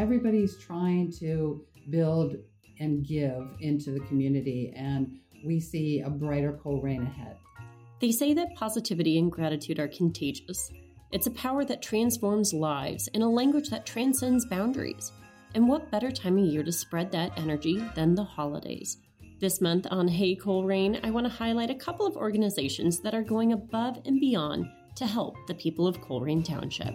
everybody's trying to build and give into the community, and we see a brighter Colerain ahead. They say that positivity and gratitude are contagious. It's a power that transforms lives in a language that transcends boundaries. And what better time of year to spread that energy than the holidays? This month on Hey Colerain, I want to highlight a couple of organizations that are going above and beyond to help the people of Colerain Township.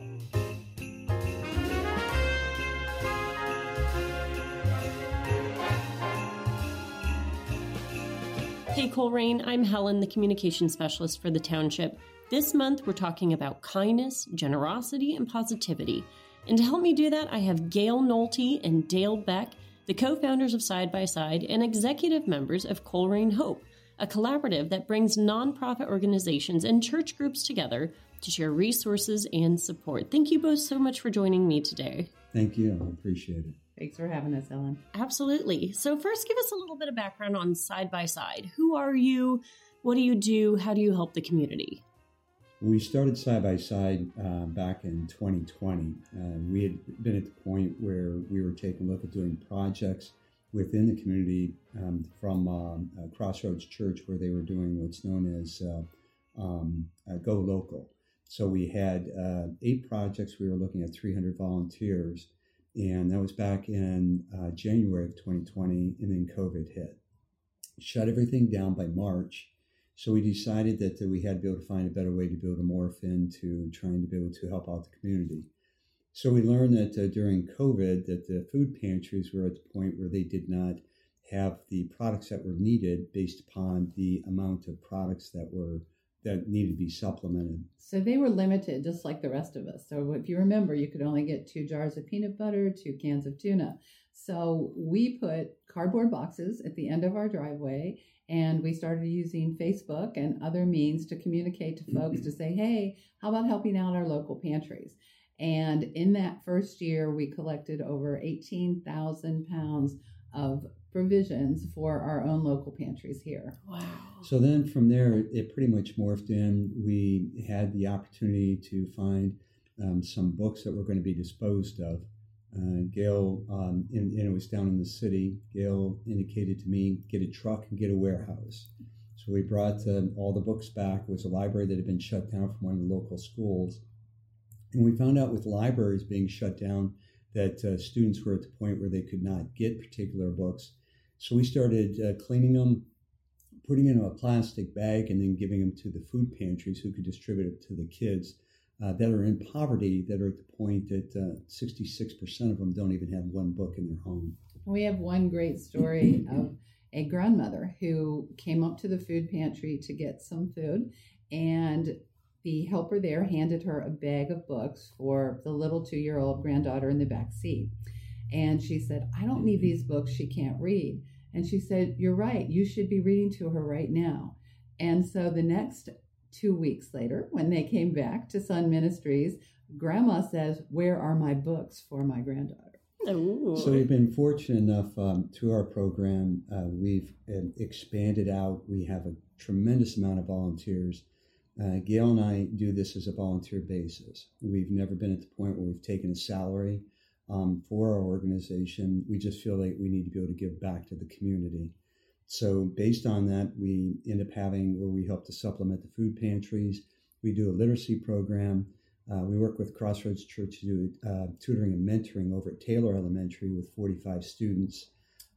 Hey Colerain, I'm Helen, the communication specialist for the township. This month, we're talking about kindness, generosity, and positivity. And to help me do that, I have Gail Nolte and Dale Beck, the co founders of Side by Side and executive members of Colerain Hope, a collaborative that brings nonprofit organizations and church groups together to share resources and support. Thank you both so much for joining me today. Thank you. I appreciate it. Thanks for having us, Ellen. Absolutely. So, first, give us a little bit of background on Side by Side. Who are you? What do you do? How do you help the community? We started Side by Side uh, back in 2020. Uh, we had been at the point where we were taking a look at doing projects within the community um, from um, Crossroads Church, where they were doing what's known as uh, um, Go Local. So we had uh, eight projects. We were looking at 300 volunteers and that was back in uh, January of 2020, and then COVID hit. Shut everything down by March. So we decided that uh, we had to be able to find a better way to be able to morph into trying to be able to help out the community. So we learned that uh, during COVID that the food pantries were at the point where they did not have the products that were needed based upon the amount of products that were that needed to be supplemented. So they were limited, just like the rest of us. So if you remember, you could only get two jars of peanut butter, two cans of tuna. So we put cardboard boxes at the end of our driveway and we started using Facebook and other means to communicate to folks to say, hey, how about helping out our local pantries? And in that first year, we collected over 18,000 pounds of provisions for our own local pantries here. Wow. So then from there, it pretty much morphed in. We had the opportunity to find um, some books that were going to be disposed of. Uh, Gail, um, and, and, it was down in the city, Gail indicated to me, get a truck and get a warehouse. So we brought uh, all the books back. It was a library that had been shut down from one of the local schools. And we found out with libraries being shut down that uh, students were at the point where they could not get particular books. So we started uh, cleaning them, putting them in a plastic bag, and then giving them to the food pantries who could distribute it to the kids uh, that are in poverty that are at the point that 66% uh, of them don't even have one book in their home. We have one great story of a grandmother who came up to the food pantry to get some food and the helper there handed her a bag of books for the little two year old granddaughter in the back seat. And she said, I don't need these books. She can't read. And she said, You're right. You should be reading to her right now. And so the next two weeks later, when they came back to Sun Ministries, Grandma says, Where are my books for my granddaughter? Ooh. So we've been fortunate enough um, through our program. Uh, we've uh, expanded out. We have a tremendous amount of volunteers. Uh, Gail and I do this as a volunteer basis. We've never been at the point where we've taken a salary um, for our organization. We just feel like we need to be able to give back to the community. So, based on that, we end up having where we help to supplement the food pantries. We do a literacy program. Uh, we work with Crossroads Church to do uh, tutoring and mentoring over at Taylor Elementary with 45 students.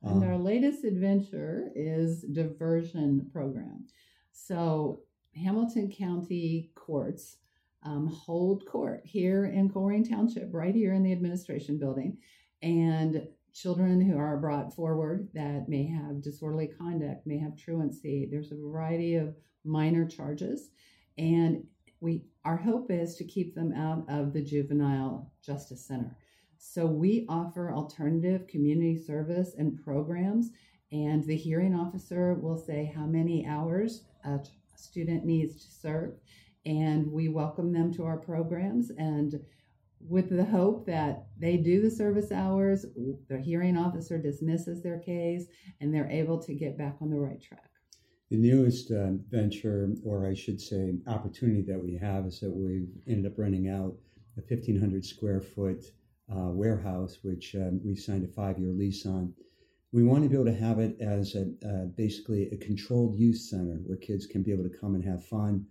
Um, and our latest adventure is diversion program. So, Hamilton County courts um, hold court here in Colerain Township, right here in the administration building. And children who are brought forward that may have disorderly conduct, may have truancy. There's a variety of minor charges. And we our hope is to keep them out of the juvenile justice center. So we offer alternative community service and programs and the hearing officer will say how many hours a student needs to serve and we welcome them to our programs and with the hope that they do the service hours, the hearing officer dismisses their case, and they're able to get back on the right track. The newest uh, venture, or I should say, opportunity that we have is that we've ended up renting out a 1,500 square foot uh, warehouse, which um, we signed a five year lease on. We want to be able to have it as a, uh, basically a controlled youth center where kids can be able to come and have fun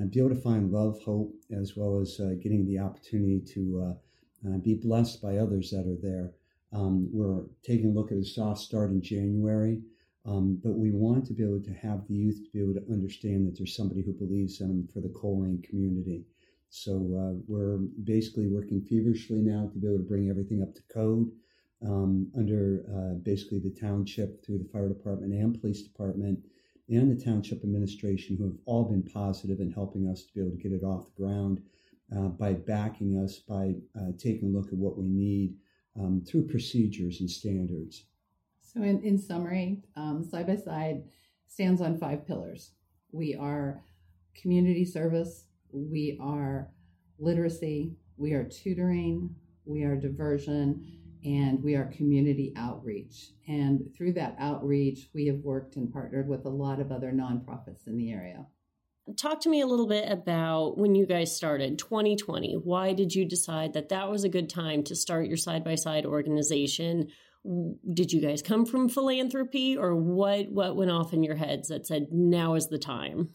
and be able to find love, hope, as well as uh, getting the opportunity to uh, uh, be blessed by others that are there. Um, we're taking a look at a soft start in January, um, but we want to be able to have the youth to be able to understand that there's somebody who believes in them for the Colerain community. So uh, we're basically working feverishly now to be able to bring everything up to code um, under uh, basically the township through the fire department and police department and the township administration who have all been positive in helping us to be able to get it off the ground uh, by backing us, by uh, taking a look at what we need um, through procedures and standards. So, in, in summary, um, Side by Side stands on five pillars. We are community service, we are literacy, we are tutoring, we are diversion, and we are community outreach. And through that outreach, we have worked and partnered with a lot of other nonprofits in the area. Talk to me a little bit about when you guys started 2020. Why did you decide that that was a good time to start your side by side organization? Did you guys come from philanthropy or what what went off in your heads that said now is the time?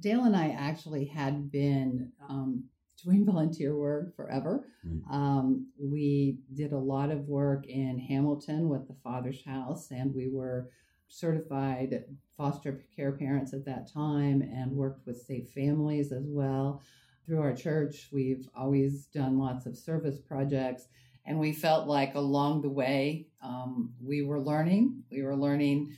Dale and I actually had been um, doing volunteer work forever. Mm. Um, we did a lot of work in Hamilton with the Father's House, and we were certified foster care parents at that time and worked with safe families as well. Through our church, we've always done lots of service projects. And we felt like along the way, um, we were learning. We were learning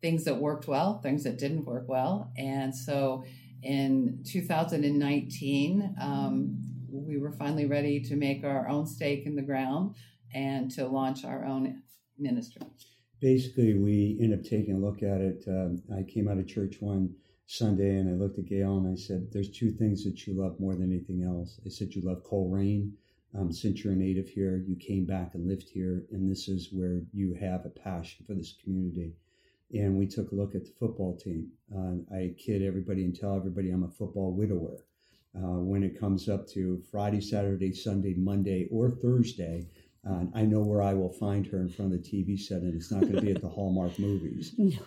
things that worked well, things that didn't work well. And so in 2019, um, we were finally ready to make our own stake in the ground and to launch our own ministry. Basically, we ended up taking a look at it. Um, I came out of church one Sunday and I looked at Gail and I said, There's two things that you love more than anything else. I said, You love Colerain. Um, since you're a native here, you came back and lived here, and this is where you have a passion for this community and we took a look at the football team. Uh, I kid everybody and tell everybody I'm a football widower. Uh, when it comes up to Friday, Saturday, Sunday, Monday, or Thursday, uh, I know where I will find her in front of the TV set, and it's not going to be at the Hallmark movies. No.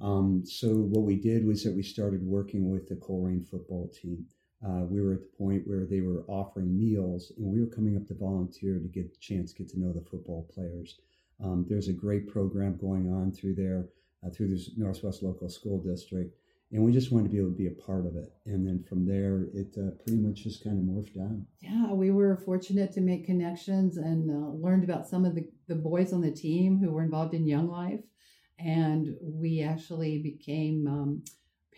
Um, so what we did was that we started working with the Colerain football team. Uh, we were at the point where they were offering meals, and we were coming up to volunteer to get a chance to get to know the football players. Um, there's a great program going on through there uh, through the Northwest Local School District. And we just wanted to be able to be a part of it. And then from there, it uh, pretty much just kind of morphed out. Yeah, we were fortunate to make connections and uh, learned about some of the, the boys on the team who were involved in Young Life. And we actually became um,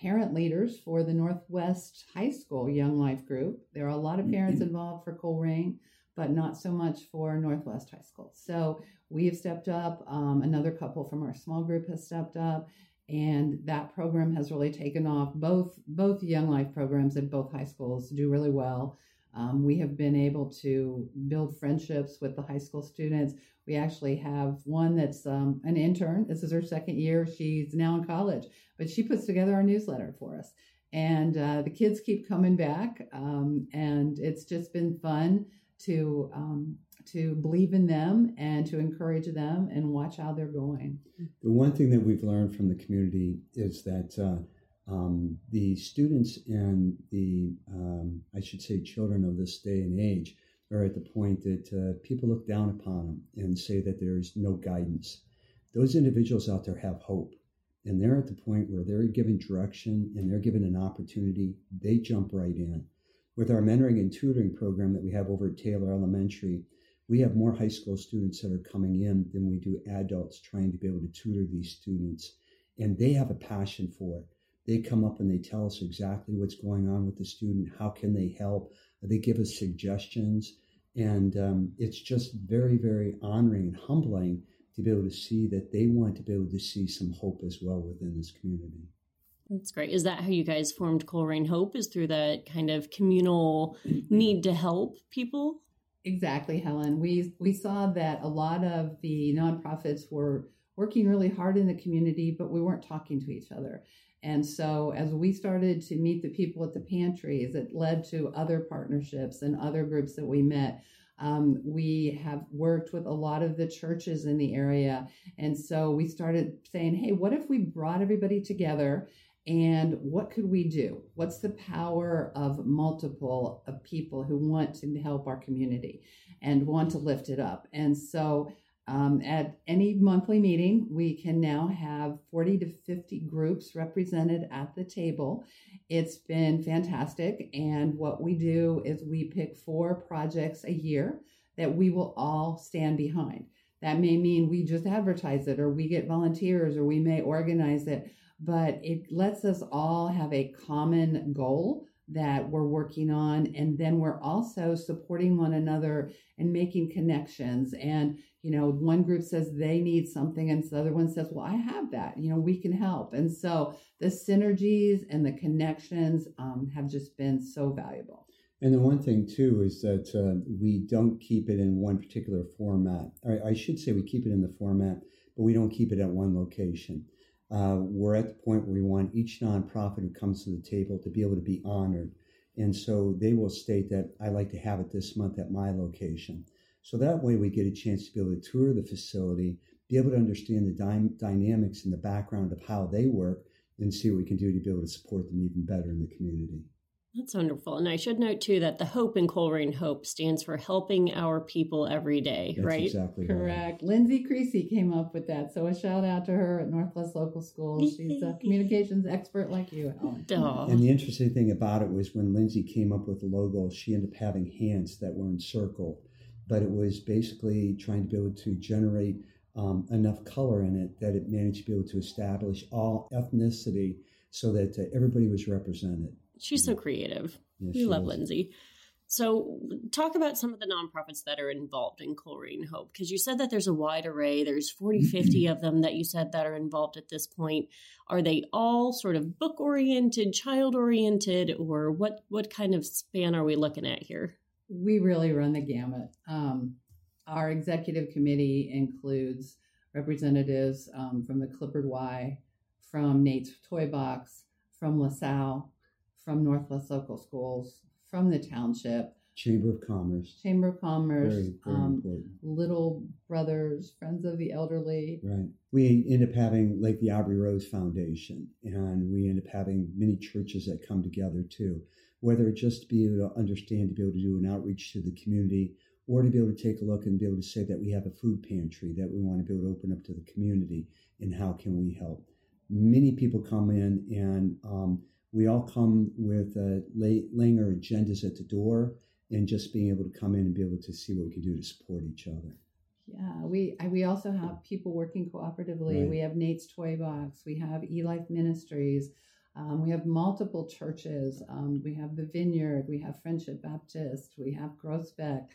parent leaders for the Northwest High School Young Life group. There are a lot of parents mm-hmm. involved for Colerain, but not so much for Northwest High School. So we have stepped up. Um, another couple from our small group has stepped up, and that program has really taken off. Both both Young Life programs at both high schools do really well. Um, we have been able to build friendships with the high school students. We actually have one that's um, an intern. This is her second year. She's now in college, but she puts together our newsletter for us. And uh, the kids keep coming back, um, and it's just been fun to um, to believe in them and to encourage them and watch how they're going. The one thing that we've learned from the community is that uh, um, the students and the, um, I should say, children of this day and age are at the point that uh, people look down upon them and say that there's no guidance. Those individuals out there have hope. And they're at the point where they're given direction and they're given an opportunity, they jump right in. With our mentoring and tutoring program that we have over at Taylor Elementary, we have more high school students that are coming in than we do adults trying to be able to tutor these students. And they have a passion for it. They come up and they tell us exactly what's going on with the student. How can they help? They give us suggestions. And um, it's just very, very honoring and humbling to be able to see that they want to be able to see some hope as well within this community. That's great. Is that how you guys formed Colerain Hope? Is through that kind of communal need to help people? Exactly, Helen. We we saw that a lot of the nonprofits were working really hard in the community, but we weren't talking to each other. And so, as we started to meet the people at the pantries, it led to other partnerships and other groups that we met. Um, we have worked with a lot of the churches in the area. And so we started saying, hey, what if we brought everybody together and what could we do? What's the power of multiple of people who want to help our community and want to lift it up? And so um, at any monthly meeting, we can now have 40 to 50 groups represented at the table. It's been fantastic. And what we do is we pick four projects a year that we will all stand behind. That may mean we just advertise it, or we get volunteers, or we may organize it, but it lets us all have a common goal that we're working on. And then we're also supporting one another and making connections. And, you know, one group says they need something, and the other one says, well, I have that. You know, we can help. And so the synergies and the connections um, have just been so valuable. And the one thing too is that uh, we don't keep it in one particular format. Or I should say we keep it in the format, but we don't keep it at one location uh, we're at the point where we want each nonprofit who comes to the table to be able to be honored. And so they will state that I like to have it this month at my location. So that way we get a chance to be able to tour the facility, be able to understand the dy- dynamics and the background of how they work, and see what we can do to be able to support them even better in the community. That's wonderful. And I should note too that the Hope in Colerain Hope stands for helping our people every day, That's right? Exactly. Correct. Right. Lindsay Creasy came up with that. So a shout out to her at Northwest Local Schools. She's a communications expert like you, Ellen. And the interesting thing about it was when Lindsay came up with the logo, she ended up having hands that were encircled. But it was basically trying to be able to generate um, enough color in it that it managed to be able to establish all ethnicity so that uh, everybody was represented. She's so creative. Yes, we love is. Lindsay. So, talk about some of the nonprofits that are involved in Colerain Hope, because you said that there's a wide array. There's 40, 50 of them that you said that are involved at this point. Are they all sort of book oriented, child oriented, or what, what kind of span are we looking at here? We really run the gamut. Um, our executive committee includes representatives um, from the Clippard Y, from Nate's Toy Box, from LaSalle, from Northwest Local Schools, from the township, Chamber of Commerce, Chamber of Commerce, very, very um, Little Brothers, Friends of the Elderly. Right. We end up having like the Aubrey Rose Foundation, and we end up having many churches that come together too. Whether it's just to be able to understand, to be able to do an outreach to the community, or to be able to take a look and be able to say that we have a food pantry that we want to be able to open up to the community, and how can we help? Many people come in and um, we all come with uh, lay, laying our agendas at the door and just being able to come in and be able to see what we can do to support each other. Yeah, we we also have people working cooperatively. Right. We have Nate's Toy Box. We have eLife Ministries. Um, we have multiple churches. Um, we have the Vineyard. We have Friendship Baptist. We have Groesbeck.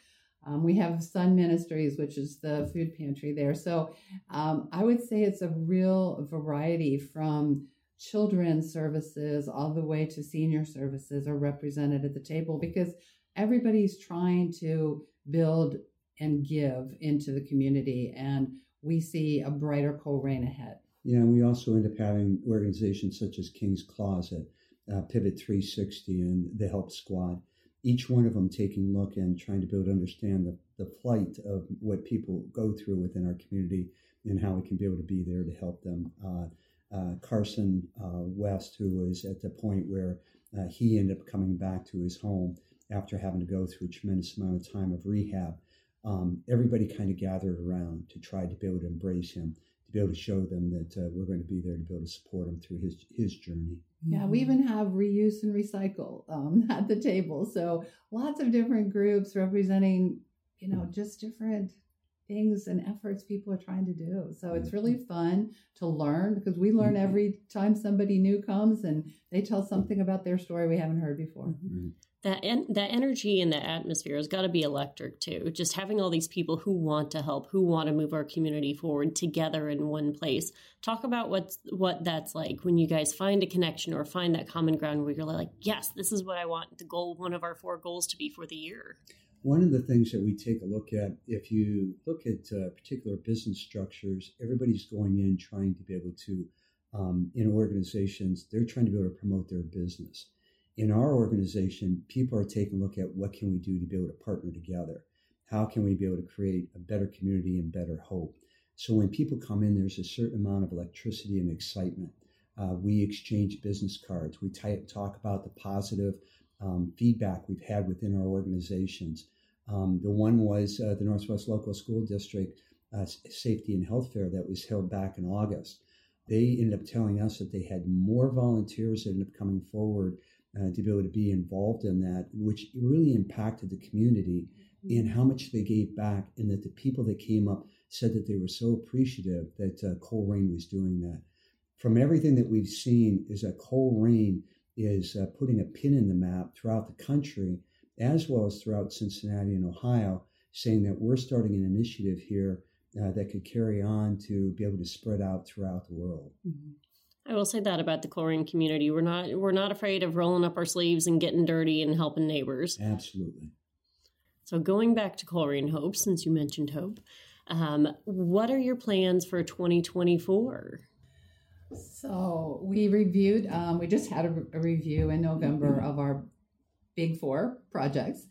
Um, we have Sun Ministries, which is the food pantry there. So um, I would say it's a real variety from children's services all the way to senior services are represented at the table because everybody's trying to build and give into the community and we see a brighter Colerain ahead. Yeah, and we also end up having organizations such as King's Closet, uh, Pivot 360, and the Help Squad. Each one of them taking a look and trying to build and understand the, the plight of what people go through within our community and how we can be able to be there to help them. Uh, Carson uh, West, who was at the point where uh, he ended up coming back to his home after having to go through a tremendous amount of time of rehab. Um, everybody kind of gathered around to try to be able to embrace him, to be able to show them that uh, we're going to be there to be able to support him through his his journey. Yeah, we even have reuse and recycle um, at the table. So lots of different groups representing, you know, just different things and efforts people are trying to do. So it's really fun to learn because we learn mm-hmm. every time somebody new comes and they tell something about their story we haven't heard before. Mm-hmm. That en- that energy and the atmosphere has got to be electric too. Just having all these people who want to help, who want to move our community forward together in one place. Talk about what's what that's like when you guys find a connection or find that common ground where you're like, yes, this is what I want the goal, one of our four goals to be for the year. One of the things that we take a look at, if you look at uh, particular business structures, everybody's going in trying to be able to, um, in organizations, they're trying to be able to promote their business. In our organization, people are taking a look at what can we do to be able to partner together. how can we be able to create a better community and better hope. So when people come in, there's a certain amount of electricity and excitement. Uh, we exchange business cards. We t- talk about the positive um, feedback we've had within our organizations. Um, the one was uh, the Northwest Local School District uh, Safety and Health Fair that was held back in August. They ended up telling us that they had more volunteers that ended up coming forward uh, to be able to be involved in that, which really impacted the community and how much they gave back, and that the people that came up said that they were so appreciative that uh, Colerain was doing that. From everything that we've seen, is that Colerain is uh, putting a pin in the map throughout the country, as well as throughout Cincinnati and Ohio, saying that we're starting an initiative here uh, that could carry on to be able to spread out throughout the world. Mm-hmm. I will say that about the Colerain community. We're not we're not afraid of rolling up our sleeves and getting dirty and helping neighbors. Absolutely. So going back to Colerain Hope, since you mentioned Hope, um, what are your plans for 2024? So we reviewed. Um, we just had a, a review in November of our big four projects,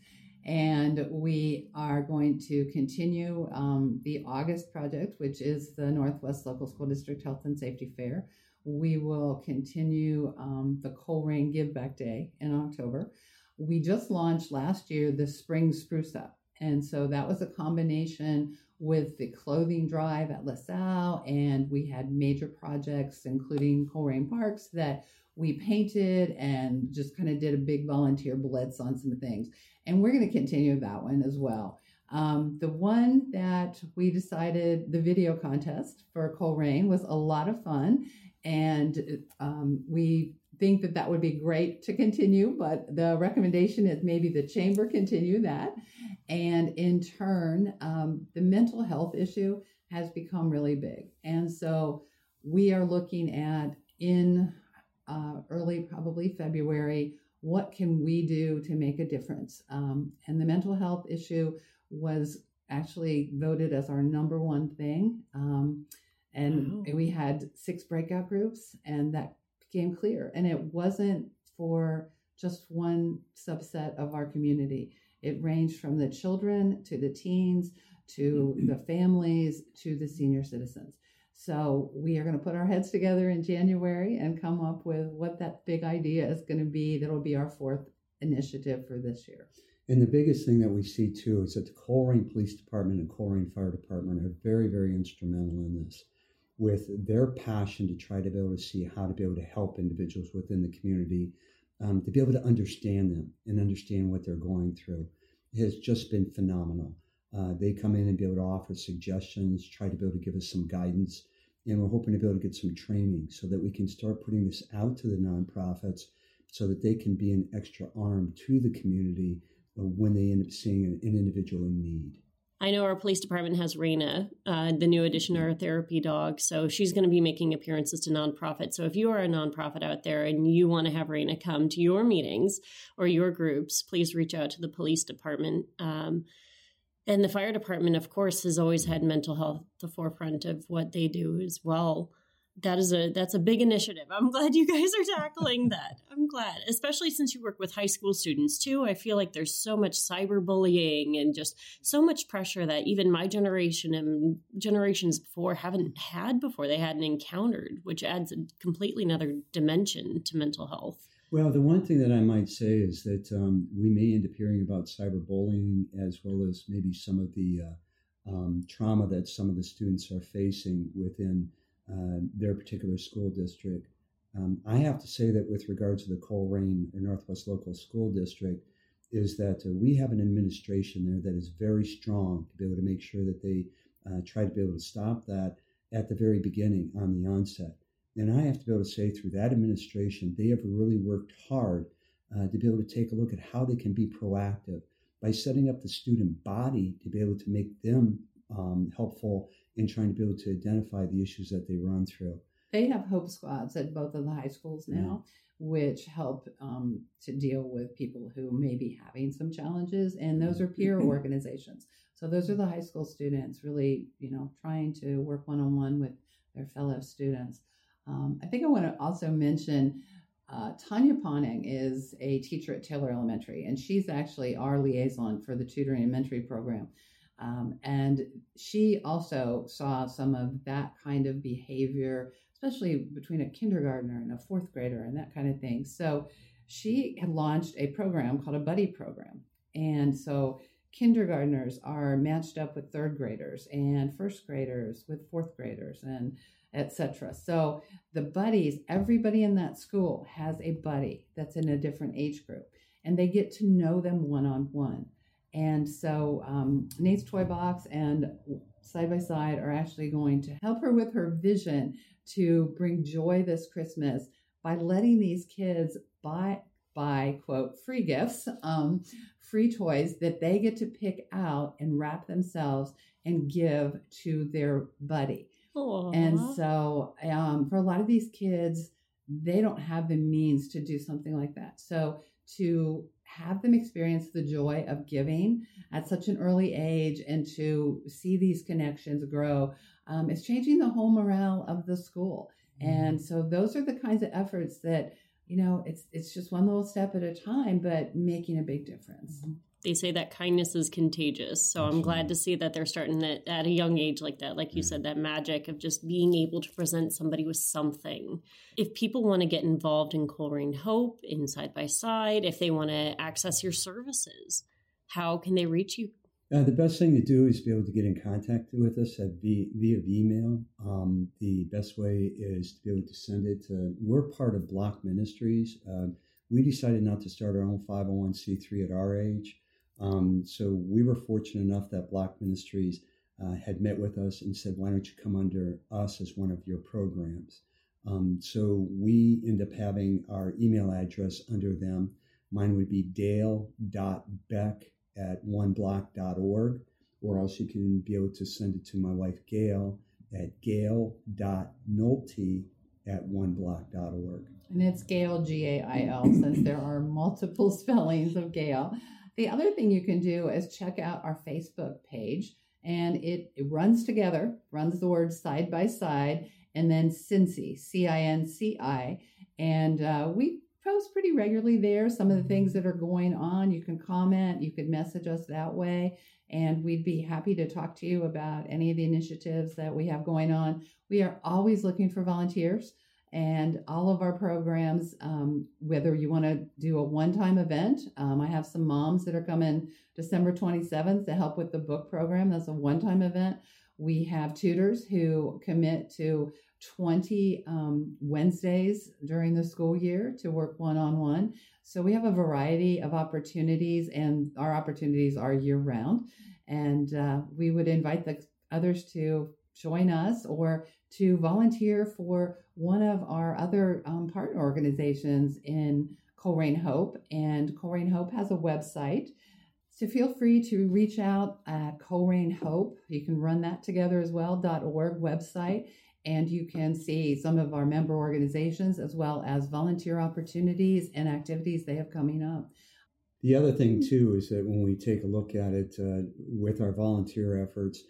and we are going to continue um, the August project, which is the Northwest Local School District Health and Safety Fair. We will continue um, the Colerain Give Back Day in October. We just launched last year the Spring Spruce Up. And so that was a combination with the clothing drive at LaSalle, and we had major projects, including Colerain Parks, that we painted and just kind of did a big volunteer blitz on some things. And we're going to continue that one as well. Um, the one that we decided the video contest for Colerain was a lot of fun, and um, we think that that would be great to continue. But the recommendation is maybe the chamber continue that, and in turn, um, the mental health issue has become really big, and so we are looking at in uh, early, probably February, what can we do to make a difference? Um, and the mental health issue was actually voted as our number one thing. Um, and we had six breakout groups, and that became clear. And it wasn't for just one subset of our community. It ranged from the children to the teens to the families to the senior citizens. So we are going to put our heads together in January and come up with what that big idea is going to be. That'll be our fourth initiative for this year. And the biggest thing that we see too is that the Colerain Police Department and Colerain Fire Department are very, very instrumental in this with their passion to try to be able to see how to be able to help individuals within the community um, to be able to understand them and understand what they're going through has just been phenomenal. Uh, they come in and be able to offer suggestions, try to be able to give us some guidance, and we're hoping to be able to get some training so that we can start putting this out to the nonprofits so that they can be an extra arm to the community when they end up seeing an, an individual in need. I know our police department has Raina, uh, the new addition our therapy dog. So she's going to be making appearances to nonprofits. So if you are a nonprofit out there and you want to have Raina come to your meetings or your groups, please reach out to the police department. Um, and the fire department, of course, has always had mental health at the forefront of what they do as well that is a that's a big initiative. I'm glad you guys are tackling that. I'm glad, especially since you work with high school students too. I feel like there's so much cyberbullying and just so much pressure that even my generation and generations before haven't had before. They hadn't encountered, which adds a completely another dimension to mental health. Well, the one thing that I might say is that um, we may end up hearing about cyberbullying as well as maybe some of the uh, um, trauma that some of the students are facing within uh, their particular school district. Um, I have to say that with regard to the Colerain or Northwest Local School District, is that uh, we have an administration there that is very strong to be able to make sure that they uh, try to be able to stop that at the very beginning on the onset. And I have to be able to say through that administration, they have really worked hard uh, to be able to take a look at how they can be proactive by setting up the student body to be able to make them um, helpful in trying to be able to identify the issues that they run through. They have hope squads at both of the high schools now, yeah. which help um, to deal with people who may be having some challenges, and those are peer organizations. So those are the high school students really, you know, trying to work one on one with their fellow students. Um, I think I want to also mention uh, Tanya Ponning is a teacher at Taylor Elementary, and she's actually our liaison for the tutoring and mentoring program. Um, and she also saw some of that kind of behavior, especially between a kindergartner and a fourth grader and that kind of thing. So she had launched a program called a buddy program. And so kindergartners are matched up with third graders and first graders with fourth graders and etc. So the buddies, everybody in that school has a buddy that's in a different age group and they get to know them one on one. And so um, Nate's Toy Box and Side by Side are actually going to help her with her vision to bring joy this Christmas by letting these kids buy buy quote free gifts, um, free toys that they get to pick out and wrap themselves and give to their buddy. Aww. And so um, for a lot of these kids, they don't have the means to do something like that. So to have them experience the joy of giving at such an early age and to see these connections grow um, is changing the whole morale of the school. Mm-hmm. And so those are the kinds of efforts that you know it's it's just one little step at a time, but making a big difference. Mm-hmm they say that kindness is contagious. So I'm glad to see that they're starting it at a young age like that. Like you said, that magic of just being able to present somebody with something. If people want to get involved in Colerain Hope, in Side by Side, if they want to access your services, how can they reach you? Uh, the best thing to do is be able to get in contact with us at via, via email. Um, the best way is to be able to send it to, we're part of Block Ministries. Uh, we decided not to start our own 501c3 at our age. Um, so we were fortunate enough that Block Ministries uh, had met with us and said, why don't you come under us as one of your programs? Um, so we end up having our email address under them. Mine would be dale.beck at oneblock.org, or else you can be able to send it to my wife, Gail, at gail.nolte at oneblock.org. And it's Gail, G A I L, since there are multiple spellings of Gail. The other thing you can do is check out our Facebook page, and it, it runs together, runs the words side by side, and then Cinci, C I N C I. And uh, we post pretty regularly there some of the things that are going on. You can comment, you could message us that way, and we'd be happy to talk to you about any of the initiatives that we have going on. We are always looking for volunteers and all of our programs, um, whether you want to do a one time event, um, I have some moms that are coming December 27th to help with the book program. That's a one time event. We have tutors who commit to 20 um, Wednesdays during the school year to work one on one. So we have a variety of opportunities, and our opportunities are year round. And uh, we would invite the others to join us or to volunteer for one of our other um, partner organizations in Colerain Hope. And Colerain Hope has a website. So feel free to reach out at Colerain Hope. You can run that together as well, .org website. And you can see some of our member organizations as well as volunteer opportunities and activities they have coming up. The other thing, too, is that when we take a look at it uh, with our volunteer efforts,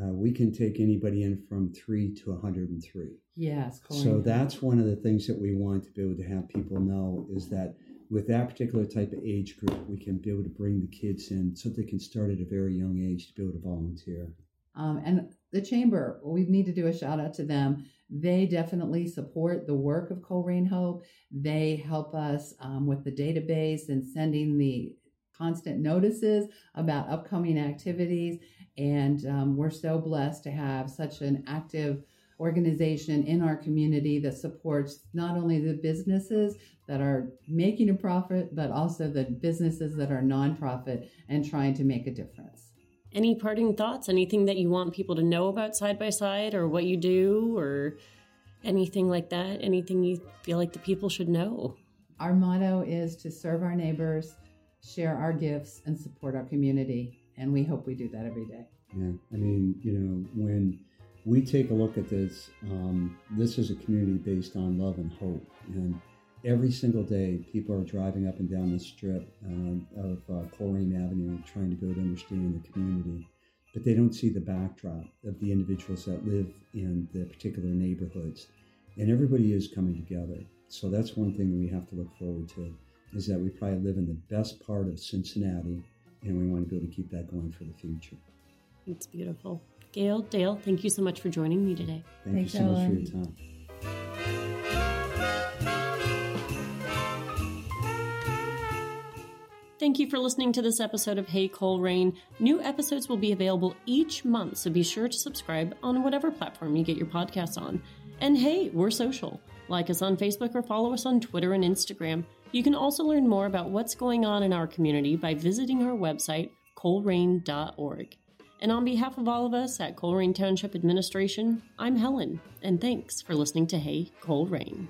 uh, we can take anybody in from three to 103. Yes, So that's one of the things that we want to be able to have people know is that with that particular type of age group, we can be able to bring the kids in so they can start at a very young age to be able to volunteer. Um, and the chamber, we need to do a shout out to them. They definitely support the work of Colerain Hope. They help us um, with the database and sending the constant notices about upcoming activities. And um, we're so blessed to have such an active organization in our community that supports not only the businesses that are making a profit, but also the businesses that are nonprofit and trying to make a difference. Any parting thoughts? Anything that you want people to know about Side by Side or what you do or anything like that? Anything you feel like the people should know? Our motto is to serve our neighbors, share our gifts, and support our community and we hope we do that every day. Yeah, I mean, you know, when we take a look at this, um, this is a community based on love and hope, and every single day, people are driving up and down the strip uh, of uh, Colerain Avenue trying to go to understand the community, but they don't see the backdrop of the individuals that live in the particular neighborhoods, and everybody is coming together. So that's one thing we have to look forward to, is that we probably live in the best part of Cincinnati and we want to be able to keep that going for the future. It's beautiful. Gail, Dale, thank you so much for joining me today. Thank Thanks, you so much for your time. Thank you for listening to this episode of Hey Colerain. New episodes will be available each month, so be sure to subscribe on whatever platform you get your podcasts on. And hey, we're social. Like us on Facebook or follow us on Twitter and Instagram. You can also learn more about what's going on in our community by visiting our website, colerain.org. And on behalf of all of us at Colerain Township Administration, I'm Helen, and thanks for listening to Hey Rain.